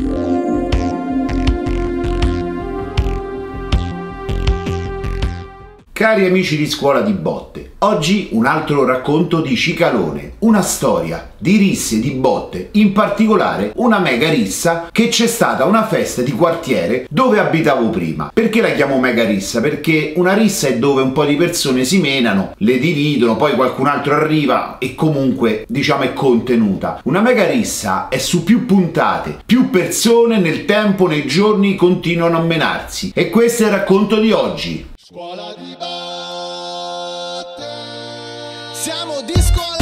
Thank you. Cari amici di scuola di botte, oggi un altro racconto di Cicalone, una storia di risse di botte, in particolare una mega rissa che c'è stata a una festa di quartiere dove abitavo prima. Perché la chiamo mega rissa? Perché una rissa è dove un po' di persone si menano, le dividono, poi qualcun altro arriva e comunque diciamo è contenuta. Una mega rissa è su più puntate, più persone nel tempo, nei giorni continuano a menarsi. E questo è il racconto di oggi. Scuola di botte. Siamo di scuola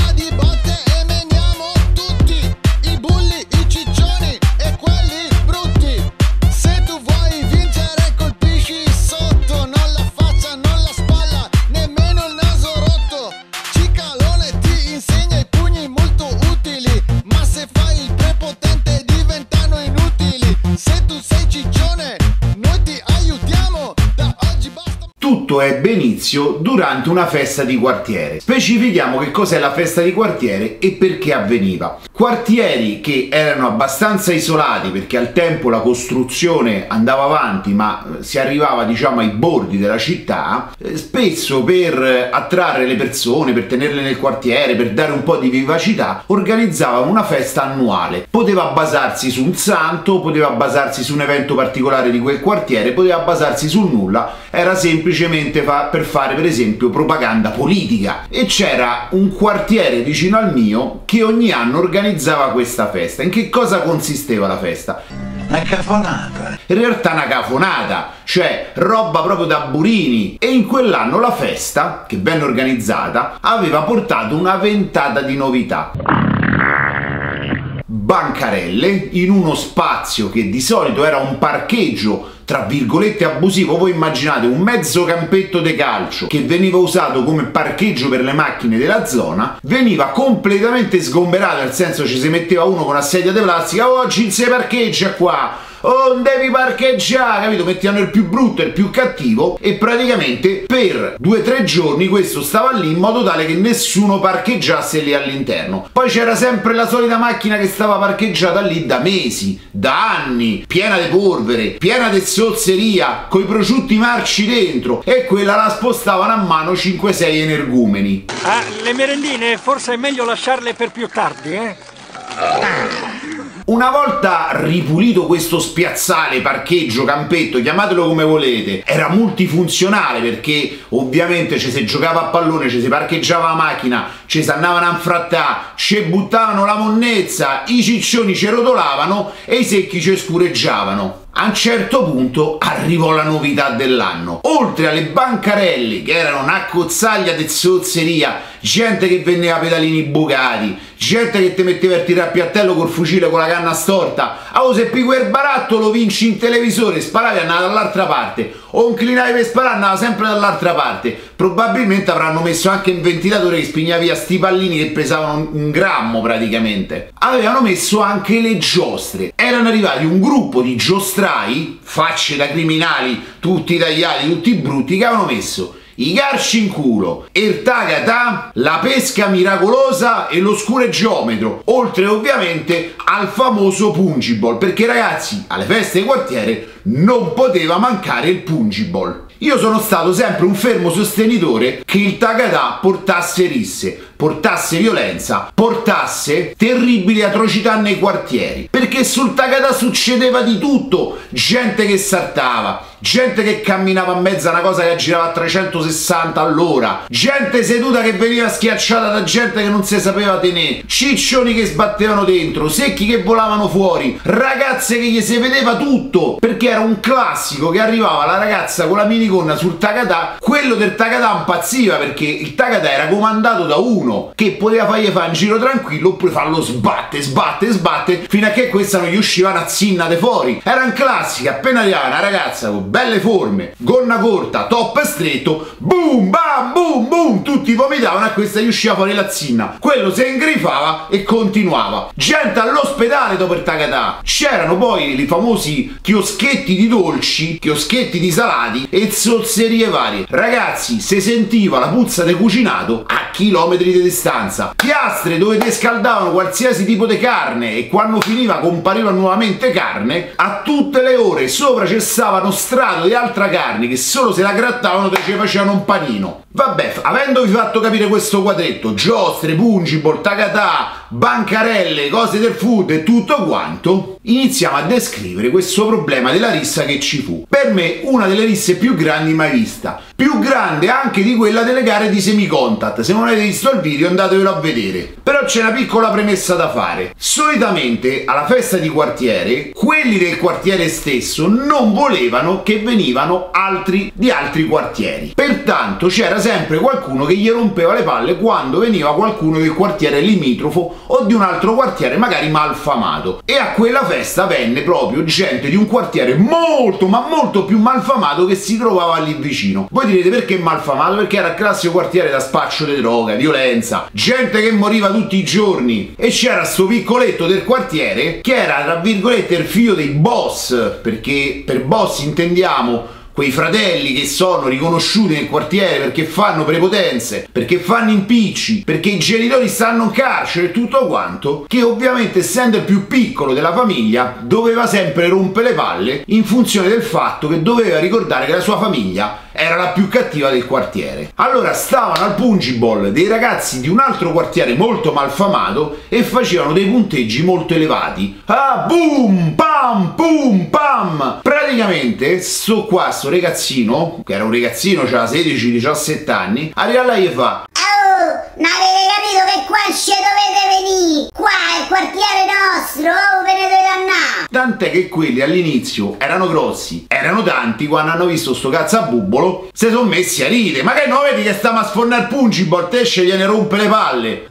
Tutto ebbe inizio durante una festa di quartiere. Specifichiamo che cos'è la festa di quartiere e perché avveniva. Quartieri che erano abbastanza isolati perché al tempo la costruzione andava avanti ma eh, si arrivava diciamo ai bordi della città, eh, spesso per attrarre le persone, per tenerle nel quartiere, per dare un po' di vivacità, organizzavano una festa annuale. Poteva basarsi su un santo, poteva basarsi su un evento particolare di quel quartiere, poteva basarsi sul nulla, era semplice semplicemente per fare per esempio propaganda politica e c'era un quartiere vicino al mio che ogni anno organizzava questa festa. In che cosa consisteva la festa? Una cafonata. In realtà una cafonata, cioè roba proprio da burini. E in quell'anno la festa, che venne organizzata, aveva portato una ventata di novità bancarelle in uno spazio che di solito era un parcheggio tra virgolette abusivo, voi immaginate un mezzo campetto di calcio che veniva usato come parcheggio per le macchine della zona, veniva completamente sgomberato, nel senso ci si metteva uno con una sedia di plastica, oggi oh, si parcheggia qua, oh, non devi parcheggiare, capito? Mettiamo il più brutto e il più cattivo e praticamente per due o tre giorni questo stava lì in modo tale che nessuno parcheggiasse lì all'interno. Poi c'era sempre la solita macchina che stava parcheggiata lì da mesi, da anni, piena di polvere, piena di zozzeria, coi prosciutti marci dentro e quella la spostavano a mano 5-6 energumeni. Ah, le merendine forse è meglio lasciarle per più tardi, eh? Una volta ripulito questo spiazzale, parcheggio, campetto, chiamatelo come volete, era multifunzionale perché ovviamente ci si giocava a pallone, ci si parcheggiava la macchina, ci si andavano a infrattare, ci buttavano la monnezza, i ciccioni ci rotolavano e i secchi ci scureggiavano. A un certo punto arrivò la novità dell'anno. Oltre alle bancarelle, che erano una cozzaglia di zozzeria, gente che vendeva pedalini bucati, gente che ti metteva il tirapiattello col fucile con la canna storta, ah, oh, se picco il baratto lo vinci in televisore, sparavi andava dall'altra parte, o inclinavi per sparare andava sempre dall'altra parte. Probabilmente avranno messo anche un ventilatore che spigna via sti pallini che pesavano un grammo praticamente. Avevano messo anche le giostre. Erano arrivati un gruppo di giostrai, facce da criminali, tutti tagliati, tutti brutti, che avevano messo i garci in culo, il tagata, la pesca miracolosa e lo scure geometro, oltre ovviamente al famoso pungiball, perché ragazzi, alle feste di quartiere non poteva mancare il pungiball. Io sono stato sempre un fermo sostenitore che il Tagada portasse risse, portasse violenza, portasse terribili atrocità nei quartieri. Perché sul Tagada succedeva di tutto, gente che saltava, gente che camminava a mezzo a una cosa che girava a 360 all'ora, gente seduta che veniva schiacciata da gente che non si sapeva tenere, ciccioni che sbattevano dentro, secchi che volavano fuori, ragazze che gli si vedeva tutto, perché era un classico che arrivava la ragazza con la minigonna sul Takata, quello del Takata impazziva perché il Takata era comandato da uno che poteva fargli fare un giro tranquillo oppure farlo sbatte, sbatte, sbatte fino a che questa non gli usciva una de fuori. Era un classico, appena arrivava una ragazza con belle forme, gonna corta, top stretto, boom, bam, boom, boom, tutti vomitavano e questa gli usciva fuori la zinna. Quello si ingrifava e continuava. Gente all'ospedale dopo il tagatà. C'erano poi i famosi chioschetti di dolci, chioschetti di salati e zozzerie varie. Ragazzi, se sentiva la puzza di cucinato a chilometri di distanza. Piastre dove ti scaldavano qualsiasi tipo di carne e quando finiva compariva nuovamente carne, a tutte le ore sopra cessavano strato di altra carne che solo se la grattavano te ci facevano un panino. Vabbè, avendovi fatto capire questo quadretto, giostre, pungible, tagatà, bancarelle, cose del food e tutto quanto, iniziamo a descrivere questo problema della rissa che ci fu. Per me una delle risse più grandi mai vista, più grande anche di quella delle gare di semicontact. Se non avete visto il video andatevelo a vedere. Però c'è una piccola premessa da fare. Solitamente alla festa di quartiere, quelli del quartiere stesso non volevano che venivano altri di altri quartieri. Pertanto c'era sempre qualcuno che gli rompeva le palle quando veniva qualcuno del quartiere limitrofo o di un altro quartiere magari malfamato. E a quella festa venne proprio gente di un quartiere molto ma molto più malfamato che si trovava lì vicino. Voi direte perché malfamato? Perché era il classico quartiere da spaccio di droga, violenza, gente che moriva tutti i giorni. E c'era sto piccoletto del quartiere che era tra virgolette il figlio dei boss, perché per boss intendiamo quei fratelli che sono riconosciuti nel quartiere perché fanno prepotenze, perché fanno impicci, perché i genitori stanno in carcere e tutto quanto, che ovviamente essendo il più piccolo della famiglia doveva sempre rompere le palle in funzione del fatto che doveva ricordare che la sua famiglia era la più cattiva del quartiere. Allora stavano al Pungiball dei ragazzi di un altro quartiere molto malfamato e facevano dei punteggi molto elevati. Ah, boom, pam, boom, pam! Praticamente, sto qua, sto ragazzino, che era un ragazzino, aveva 16-17 anni, arriva là e fa Oh, ma avete capito che qua ci dovete venire? Qua è il quartiere nostro, oh, ve ne dovete andare! Tant'è che quelli all'inizio erano grossi, erano tanti, quando hanno visto sto cazzo a bubbolo, si sono messi a ridere. Ma che non vedi che stiamo a sfornare il pungiball, te e gliene rompe le palle?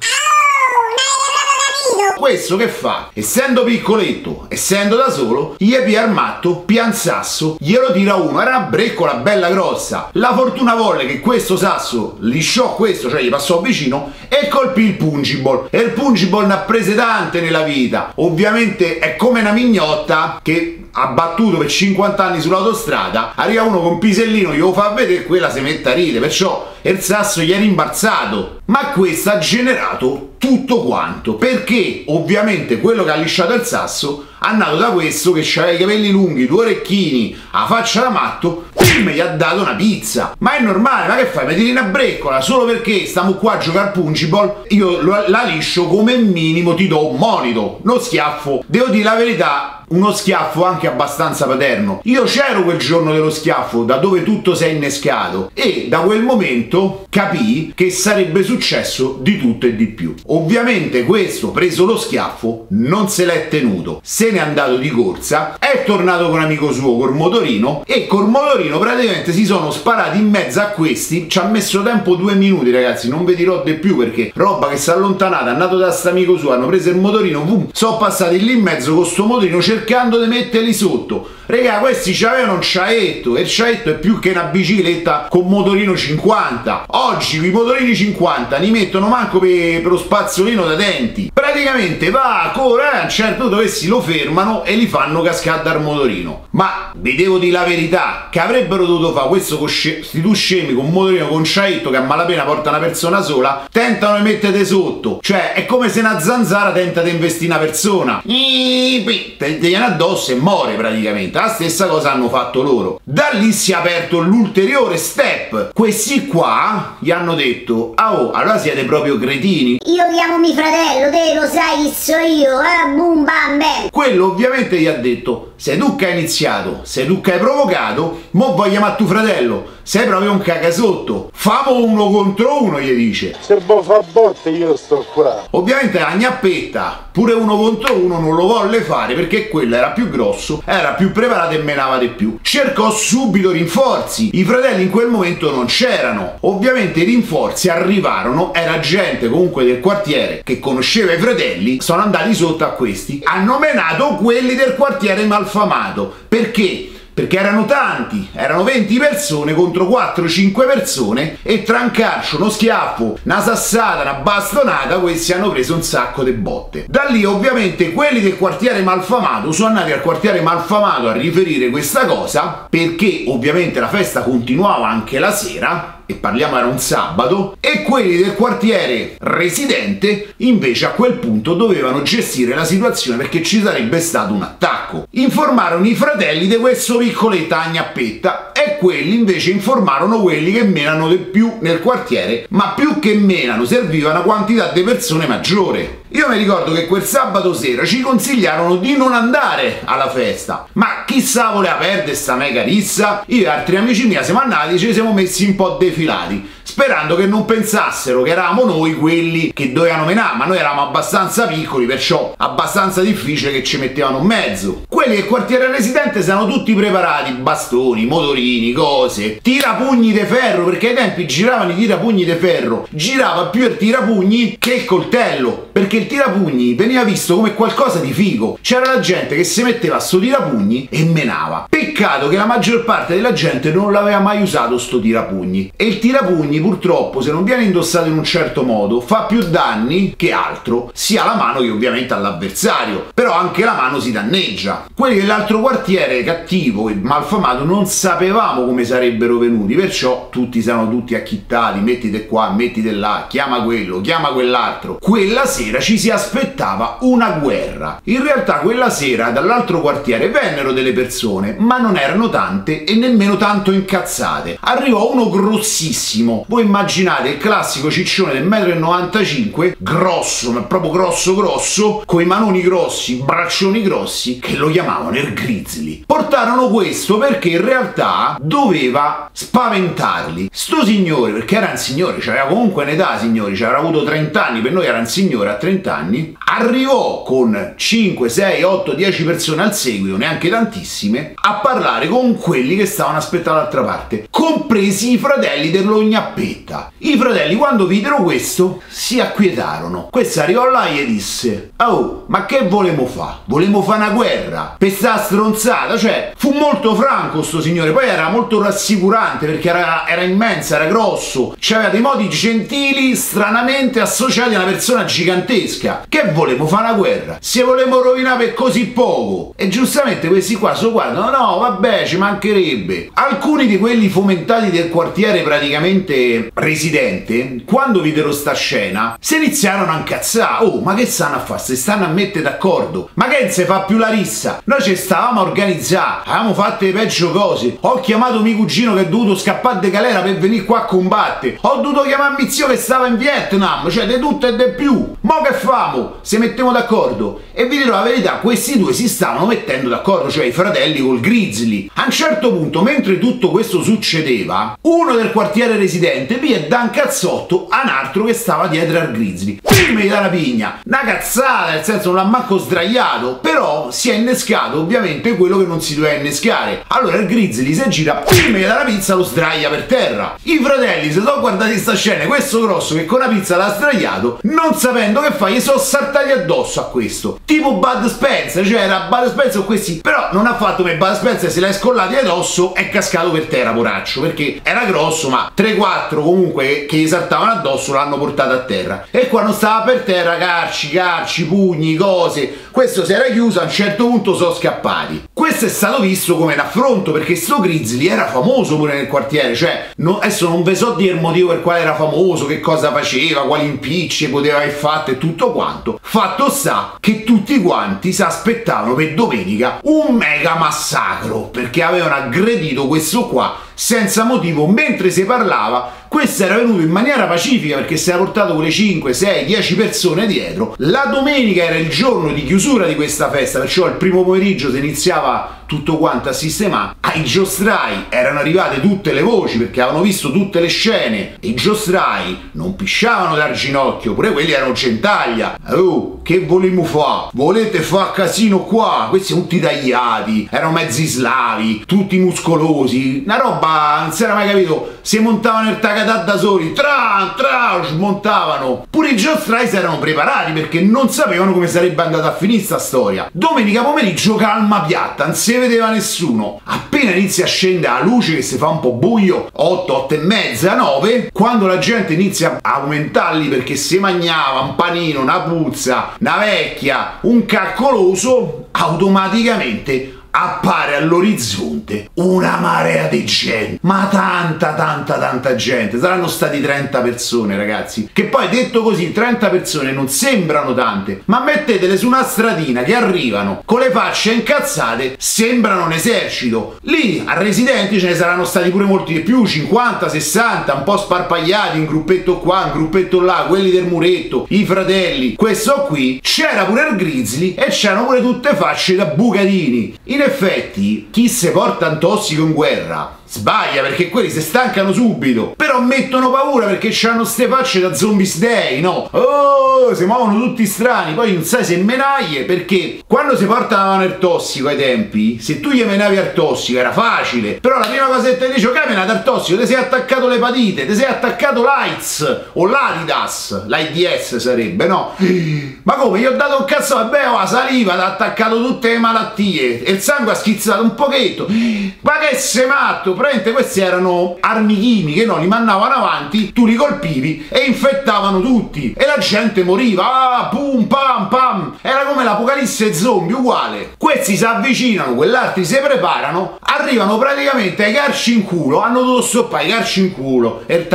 Questo che fa? Essendo piccoletto, essendo da solo, gli pia il matto, pian sasso, glielo tira uno, era una breccola bella grossa. La fortuna volle che questo sasso lisciò questo, cioè gli passò vicino e colpì il pungiball. E il pungiball ne ha prese tante nella vita. Ovviamente è come una mignotta che ha battuto per 50 anni sull'autostrada, arriva uno con pisellino, glielo fa vedere e quella si mette a ridere, perciò il sasso gli è rimbalzato. Ma questo ha generato tutto quanto, perché ovviamente quello che ha lisciato il sasso andato da questo che aveva i capelli lunghi, due orecchini, la faccia da matto, e gli ha dato una pizza. Ma è normale, ma che fai? Mi tiri una breccola solo perché stiamo qua a giocare a Pungiball, io la liscio come minimo ti do un monito, non schiaffo. Devo dire la verità, uno schiaffo anche abbastanza paterno. Io c'ero quel giorno dello schiaffo, da dove tutto si è innescato, e da quel momento capii che sarebbe successo di tutto e di più. Ovviamente questo, preso lo schiaffo, non se l'è tenuto, se n'è andato di corsa, è tornato con un amico suo col motorino e col motorino praticamente si sono sparati in mezzo a questi, ci ha messo tempo due minuti ragazzi, non vi dirò di più perché roba che si è allontanata, è andato da sto amico suo, hanno preso il motorino, boom, sono passati lì in mezzo con sto motorino cercando di metterli sotto. Raga, questi c'avevano un ciaetto e il ciaetto è più che una bicicletta con motorino 50. Oggi i motorini 50 li mettono manco per, per lo spazzolino da denti. Praticamente va, corre, a un certo questi lo fermano e li fanno cascare dal motorino. Ma vi devo dire la verità, che avrebbero dovuto fare questo questi due scemi con un motorino con ciaetto che a malapena porta una persona sola, tentano di mettere sotto. Cioè, è come se una zanzara tenta di investire una persona. Te viene addosso e muore praticamente la stessa cosa hanno fatto loro. Da lì si è aperto l'ulteriore step. Questi qua gli hanno detto: Ah, oh, allora siete proprio cretini. Io chiamo mio fratello, te lo sai chi so io, eh, boom bam bam. Quello ovviamente gli ha detto: Sei tu che hai iniziato, sei tu che hai provocato, mo voglio chiamare tuo fratello. Sei proprio un cagasotto. Famo uno contro uno, gli dice. Se vuoi fa botte io sto qua. Ovviamente la gnappetta, pure uno contro uno, non lo volle fare perché quello era più grosso, era più preparato e menava di più. Cercò subito rinforzi. I fratelli in quel momento non c'erano. Ovviamente i rinforzi arrivarono, era gente comunque del quartiere che conosceva i fratelli, sono andati sotto a questi. Hanno menato quelli del quartiere malfamato. Perché? Perché erano tanti, erano 20 persone contro 4-5 persone e tra un calcio, uno schiaffo, una sassata, una bastonata, questi hanno preso un sacco di botte. Da lì ovviamente quelli del quartiere malfamato sono andati al quartiere malfamato a riferire questa cosa perché ovviamente la festa continuava anche la sera e parliamo era un sabato, e quelli del quartiere residente invece a quel punto dovevano gestire la situazione perché ci sarebbe stato un attacco. Informarono i fratelli di questo piccoletto agnappetta e quelli invece informarono quelli che menano di più nel quartiere, ma più che menano serviva una quantità di persone maggiore. Io mi ricordo che quel sabato sera ci consigliarono di non andare alla festa, ma chissà voleva perdere sta mega rissa. Io e altri amici miei siamo andati, ci siamo messi un po' defilati sperando che non pensassero che eravamo noi quelli che dovevano menare, ma noi eravamo abbastanza piccoli, perciò abbastanza difficile che ci mettevano in mezzo. Quelli del quartiere residente erano tutti preparati, bastoni, motorini, cose, tirapugni di ferro, perché ai tempi giravano i tirapugni di ferro, girava più il tirapugni che il coltello, perché il tirapugni veniva visto come qualcosa di figo. C'era la gente che si metteva a sto tirapugni e menava. Peccato che la maggior parte della gente non l'aveva mai usato sto tirapugni. E il tirapugni purtroppo se non viene indossato in un certo modo fa più danni che altro, sia alla mano che ovviamente all'avversario, però anche la mano si danneggia. Quelli dell'altro quartiere cattivo e malfamato non sapevamo come sarebbero venuti, perciò tutti siamo tutti acchittati, mettite qua, mettite là, chiama quello, chiama quell'altro. Quella sera ci si aspettava una guerra. In realtà quella sera dall'altro quartiere vennero delle persone, ma non erano tante e nemmeno tanto incazzate. Arrivò uno grossissimo, voi immaginate il classico ciccione del 1,95 m, grosso, ma proprio grosso grosso, con i manoni grossi, braccioni grossi, che lo chiamavano il grizzly. Portarono questo perché in realtà doveva spaventarli. Sto signore, perché era un signore, aveva comunque un'età signori, aveva avuto 30 anni, per noi era un signore a 30 anni, arrivò con 5, 6, 8, 10 persone al seguito, neanche tantissime, a parlare con quelli che stavano aspettando dall'altra parte, compresi i fratelli dell'Ognappetta zappetta. I fratelli quando videro questo si acquietarono. Questo arrivò là e disse Oh, ma che volemo fa? Volemo fare una guerra? Per sta stronzata? Cioè, fu molto franco sto signore, poi era molto rassicurante perché era, era immensa, era grosso, aveva dei modi gentili stranamente associati a una persona gigantesca. Che volemo fare una guerra? Se volemo rovinare per così poco. E giustamente questi qua so guardano, no, vabbè, ci mancherebbe. Alcuni di quelli fomentati del quartiere praticamente residente, quando videro sta scena, si iniziarono a incazzare. Oh, ma che stanno a fare? Si stanno a mettere d'accordo. Ma che non si fa più la rissa? Noi ci stavamo a organizzare, avevamo fatto le peggio cose. Ho chiamato mio cugino che è dovuto scappare di galera per venire qua a combattere. Ho dovuto chiamare mio zio che stava in Vietnam, cioè di tutto e di più. Mo che famo? Se mettiamo d'accordo. E vi dirò la verità, questi due si stavano mettendo d'accordo, cioè i fratelli col Grizzly. A un certo punto, mentre tutto questo succedeva, uno del quartiere residente gente vi è da un cazzotto a un altro che stava dietro al Grizzly. Prima gli dà pigna, una cazzata, nel senso non l'ha manco sdraiato, però si è innescato ovviamente quello che non si doveva innescare. Allora il Grizzly si gira, prima gli dà la pizza, lo sdraia per terra. I fratelli si sono guardati sta scena, questo grosso che con la pizza l'ha sdraiato, non sapendo che fa, gli sono saltati addosso a questo. Tipo Bud Spencer, cioè era Bud Spencer questi, però non ha fatto come Bud Spencer, se l'ha scollati addosso, è cascato per terra, poraccio, perché era grosso, ma 3-4 quattro comunque che gli saltavano addosso l'hanno portato a terra. E quando stava per terra carci, carci, pugni, cose. Questo si era chiuso a un certo punto sono scappati. Questo è stato visto come un affronto perché sto Grizzly era famoso pure nel quartiere cioè no, adesso non vi so dire il motivo per quale era famoso che cosa faceva quali impicci poteva aver fatto e tutto quanto. Fatto sta che tutti quanti si aspettavano per domenica un mega massacro perché avevano aggredito questo qua senza motivo mentre si parlava questo era venuto in maniera pacifica perché si era portato quelle 5, 6, 10 persone dietro. La domenica era il giorno di chiusura di questa festa, perciò il primo pomeriggio si iniziava tutto quanto a sistemare. Ai giostrai erano arrivate tutte le voci perché avevano visto tutte le scene e i giostrai non pisciavano dal ginocchio, pure quelli erano centaglia. Oh, che volemo fa? Volete fa casino qua? Questi tutti tagliati, erano mezzi slavi, tutti muscolosi, una roba non si era mai capito. Si montavano il tagatà da soli, tra, tra, smontavano. Pure i giostrai si erano preparati perché non sapevano come sarebbe andata a finire sta storia. Domenica pomeriggio calma piatta, non si vedeva nessuno. Appena inizia a scendere la luce che si fa un po' buio, 8, 8 e mezza, 9, quando la gente inizia a aumentarli perché si mangiava un panino, una puzza, una vecchia, un caccoloso, automaticamente appare all'orizzonte una marea di gente, ma tanta, tanta, tanta gente. Saranno stati 30 persone, ragazzi. Che poi detto così, 30 persone non sembrano tante, ma mettetele su una stradina che arrivano con le facce incazzate, sembrano un esercito. Lì a residenti ce ne saranno stati pure molti di più, 50, 60, un po' sparpagliati, un gruppetto qua, un gruppetto là, quelli del muretto, i fratelli. Questo qui c'era pure il Grizzly e c'erano pure tutte facce da bucatini. In effetti, chi se porta un tossico in guerra Sbaglia perché quelli si stancano subito. Però mettono paura perché hanno ste facce da zombies day, no? Oh, si muovono tutti strani. Poi non sai se menaglie perché quando si portavano il tossico ai tempi, se tu gli menavi al tossico era facile. Però la prima cosa che ti dice, ok, menate al tossico, ti sei attaccato l'epatite, ti sei attaccato l'AIDS o l'Adidas, l'AIDS sarebbe, no? Ma come? Gli ho dato un cazzo, vabbè, oh, la saliva, ti ha attaccato tutte le malattie e il sangue ha schizzato un pochetto. Ma che sei matto? Praticamente questi erano armi chimiche, no? Li mandavano avanti, tu li colpivi e infettavano tutti. E la gente moriva, ah, pum, pam, pam. Era come l'apocalisse zombie, uguale. Questi si avvicinano, quell'altri si preparano, arrivano praticamente ai carci in culo, hanno dovuto stoppare i carci in culo, e il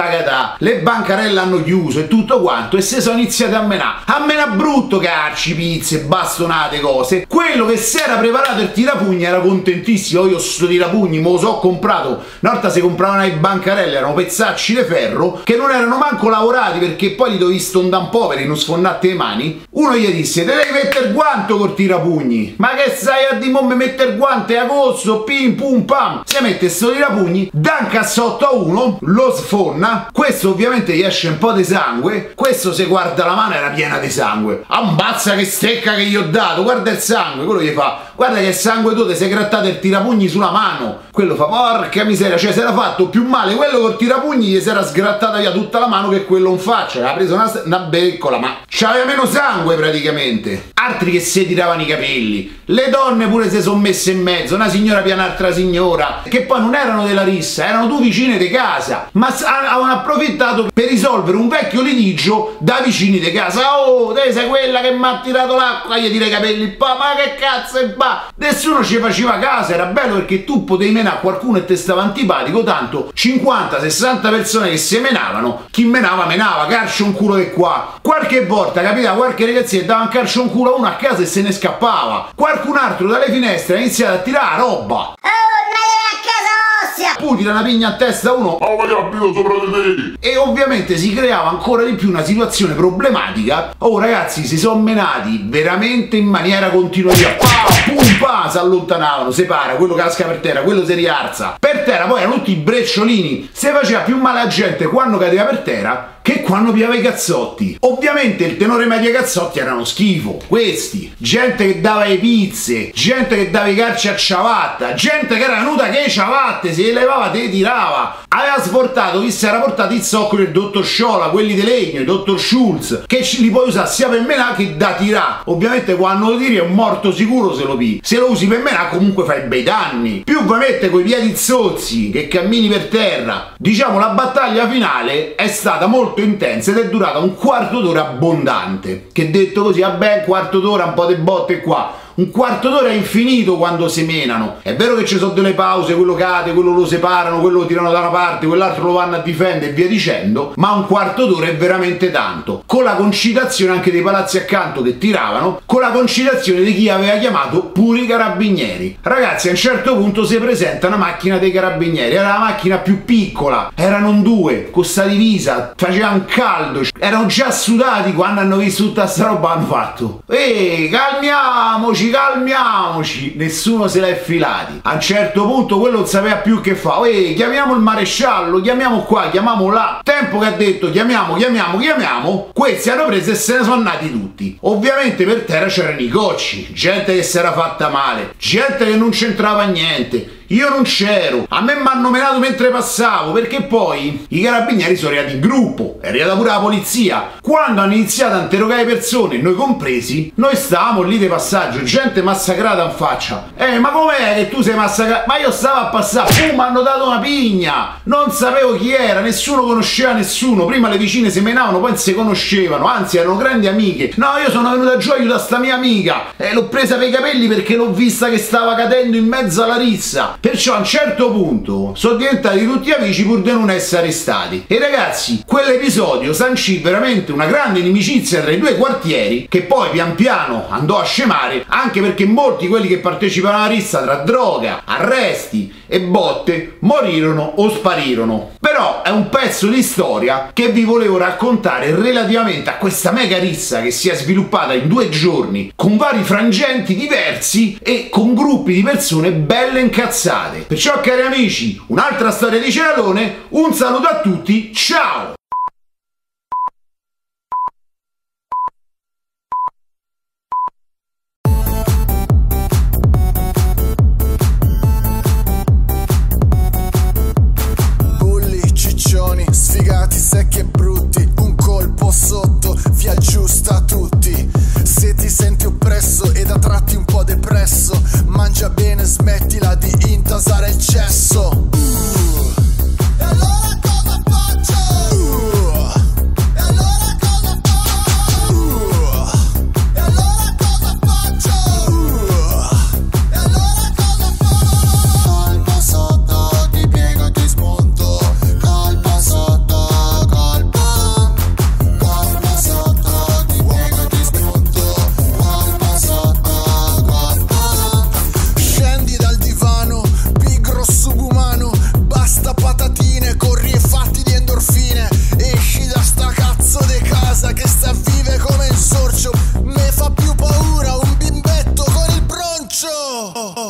le bancarelle hanno chiuso e tutto quanto, e si sono iniziati a menare. A menare brutto carci, pizze, bastonate, cose. Quello che si era preparato il tirapugni era contentissimo, io sto tirapugni, me lo so comprato mercato. Una volta si compravano i bancarelle, erano pezzacci di ferro che non erano manco lavorati perché poi li dovevi stondare un po' per non sfonnate le mani. Uno gli disse: Te devi mettere il guanto col tirapugni. Ma che sai a di mo mettere il guante a costo, pim pum pam. Si mette sto tirapugni, dà un cassotto a uno, lo sfonna. Questo ovviamente gli esce un po' di sangue. Questo se guarda la mano era piena di sangue. Ammazza che stecca che gli ho dato, guarda il sangue. Quello gli fa: Guarda che sangue tu ti sei grattato il tirapugni sulla mano. Quello fa: Porca porca miseria, cioè si era fatto più male quello col tirapugni gli si era sgrattata via tutta la mano che quello in faccia, aveva preso una, una beccola, ma c'aveva meno sangue praticamente. Altri che si tiravano i capelli, le donne pure si sono messe in mezzo, una signora più un'altra signora, che poi non erano della rissa, erano due vicine di casa, ma avevano approfittato per risolvere un vecchio litigio da vicini di casa. Oh, te sei quella che mi ha tirato l'acqua, gli tira i capelli, pa, ma che cazzo è pa? Nessuno ci faceva caso, era bello perché tu potevi menare qualcuno e te stava antipatico, tanto 50-60 persone che semenavano, chi menava menava, carcio un culo di qua. Qualche volta capitava qualche ragazzina dava un carcio un culo a uno a casa e se ne scappava. Qualcun altro dalle finestre ha iniziato a tirare roba. Oh, a casa ossia! Tira una pigna a testa a uno. Ma vai abito sopra di te! E ovviamente si creava ancora di più una situazione problematica. Oh ragazzi, si sono menati veramente in maniera continua. Pa, pum, pa, si allontanavano, si para, quello casca per terra, quello si rialza. Per terra poi erano tutti brecciolini. Se faceva più male a gente quando cadeva per terra che quando piava i cazzotti. Ovviamente il tenore medio ai cazzotti erano schifo. Questi, gente che dava le pizze, gente che dava i calci a ciabatta, gente che era venuta che ciabatte, si elevava, te tirava. Aveva sportato, chi si era portato il zoccolo del dottor Sciola, quelli di legno, il dottor Schulz, che li puoi usare sia per menare che da tirare. Ovviamente quando lo tiri è un morto sicuro se lo pi. Se lo usi per menare comunque fai bei danni. Più mettere coi piedi zozzi che cammini per terra. Diciamo la battaglia finale è stata molto intensa ed è durata un quarto d'ora abbondante. Che detto così, vabbè, un quarto d'ora, un po' di botte qua un quarto d'ora è infinito quando semenano. È vero che ci sono delle pause, quello cade, quello lo separano, quello lo tirano da una parte, quell'altro lo vanno a difendere e via dicendo, ma un quarto d'ora è veramente tanto. Con la concitazione anche dei palazzi accanto che tiravano, con la concitazione di chi aveva chiamato pure i carabinieri. Ragazzi, a un certo punto si presenta una macchina dei carabinieri, era la macchina più piccola, erano due, con sta divisa, faceva un caldo, erano già sudati quando hanno visto tutta sta roba hanno fatto. Ehi, calmiamoci, calmiamoci, nessuno se l'è filati. A un certo punto quello non sapeva più che fa. Ehi, chiamiamo il maresciallo, chiamiamo qua, chiamiamo là. Tempo che ha detto chiamiamo, chiamiamo, chiamiamo, questi hanno preso e se ne sono andati tutti. Ovviamente per terra c'erano i cocci, gente che si era fatta male, gente che non c'entrava niente io non c'ero, a me mi hanno menato mentre passavo, perché poi i carabinieri sono arrivati in gruppo, è arrivata pure la polizia. Quando hanno iniziato a interrogare persone, noi compresi, noi stavamo lì di passaggio, gente massacrata in faccia. Eh, ma com'è che tu sei massacrato? Ma io stavo a passare, pum, mi hanno dato una pigna, non sapevo chi era, nessuno conosceva nessuno, prima le vicine si menavano, poi si conoscevano, anzi erano grandi amiche. No, io sono venuta giù a aiutare sta mia amica, e l'ho presa per i capelli perché l'ho vista che stava cadendo in mezzo alla rizza. Perciò a un certo punto sono diventati tutti amici pur di non essere arrestati. E ragazzi, quell'episodio sancì veramente una grande inimicizia tra i due quartieri che poi pian piano andò a scemare anche perché molti quelli che partecipavano alla rissa tra droga, arresti e botte morirono o sparirono. Però è un pezzo di storia che vi volevo raccontare relativamente a questa mega rissa che si è sviluppata in due giorni con vari frangenti diversi e con gruppi di persone belle incazzate. Perciò cari amici, un'altra storia di Ceralone, un saluto a tutti, ciao! Secchi e brutti Un colpo sotto vi aggiusta tutti. Se ti senti oppresso ed a tratti un po' depresso Mangia bene, smettila di intasare il cesso broncio E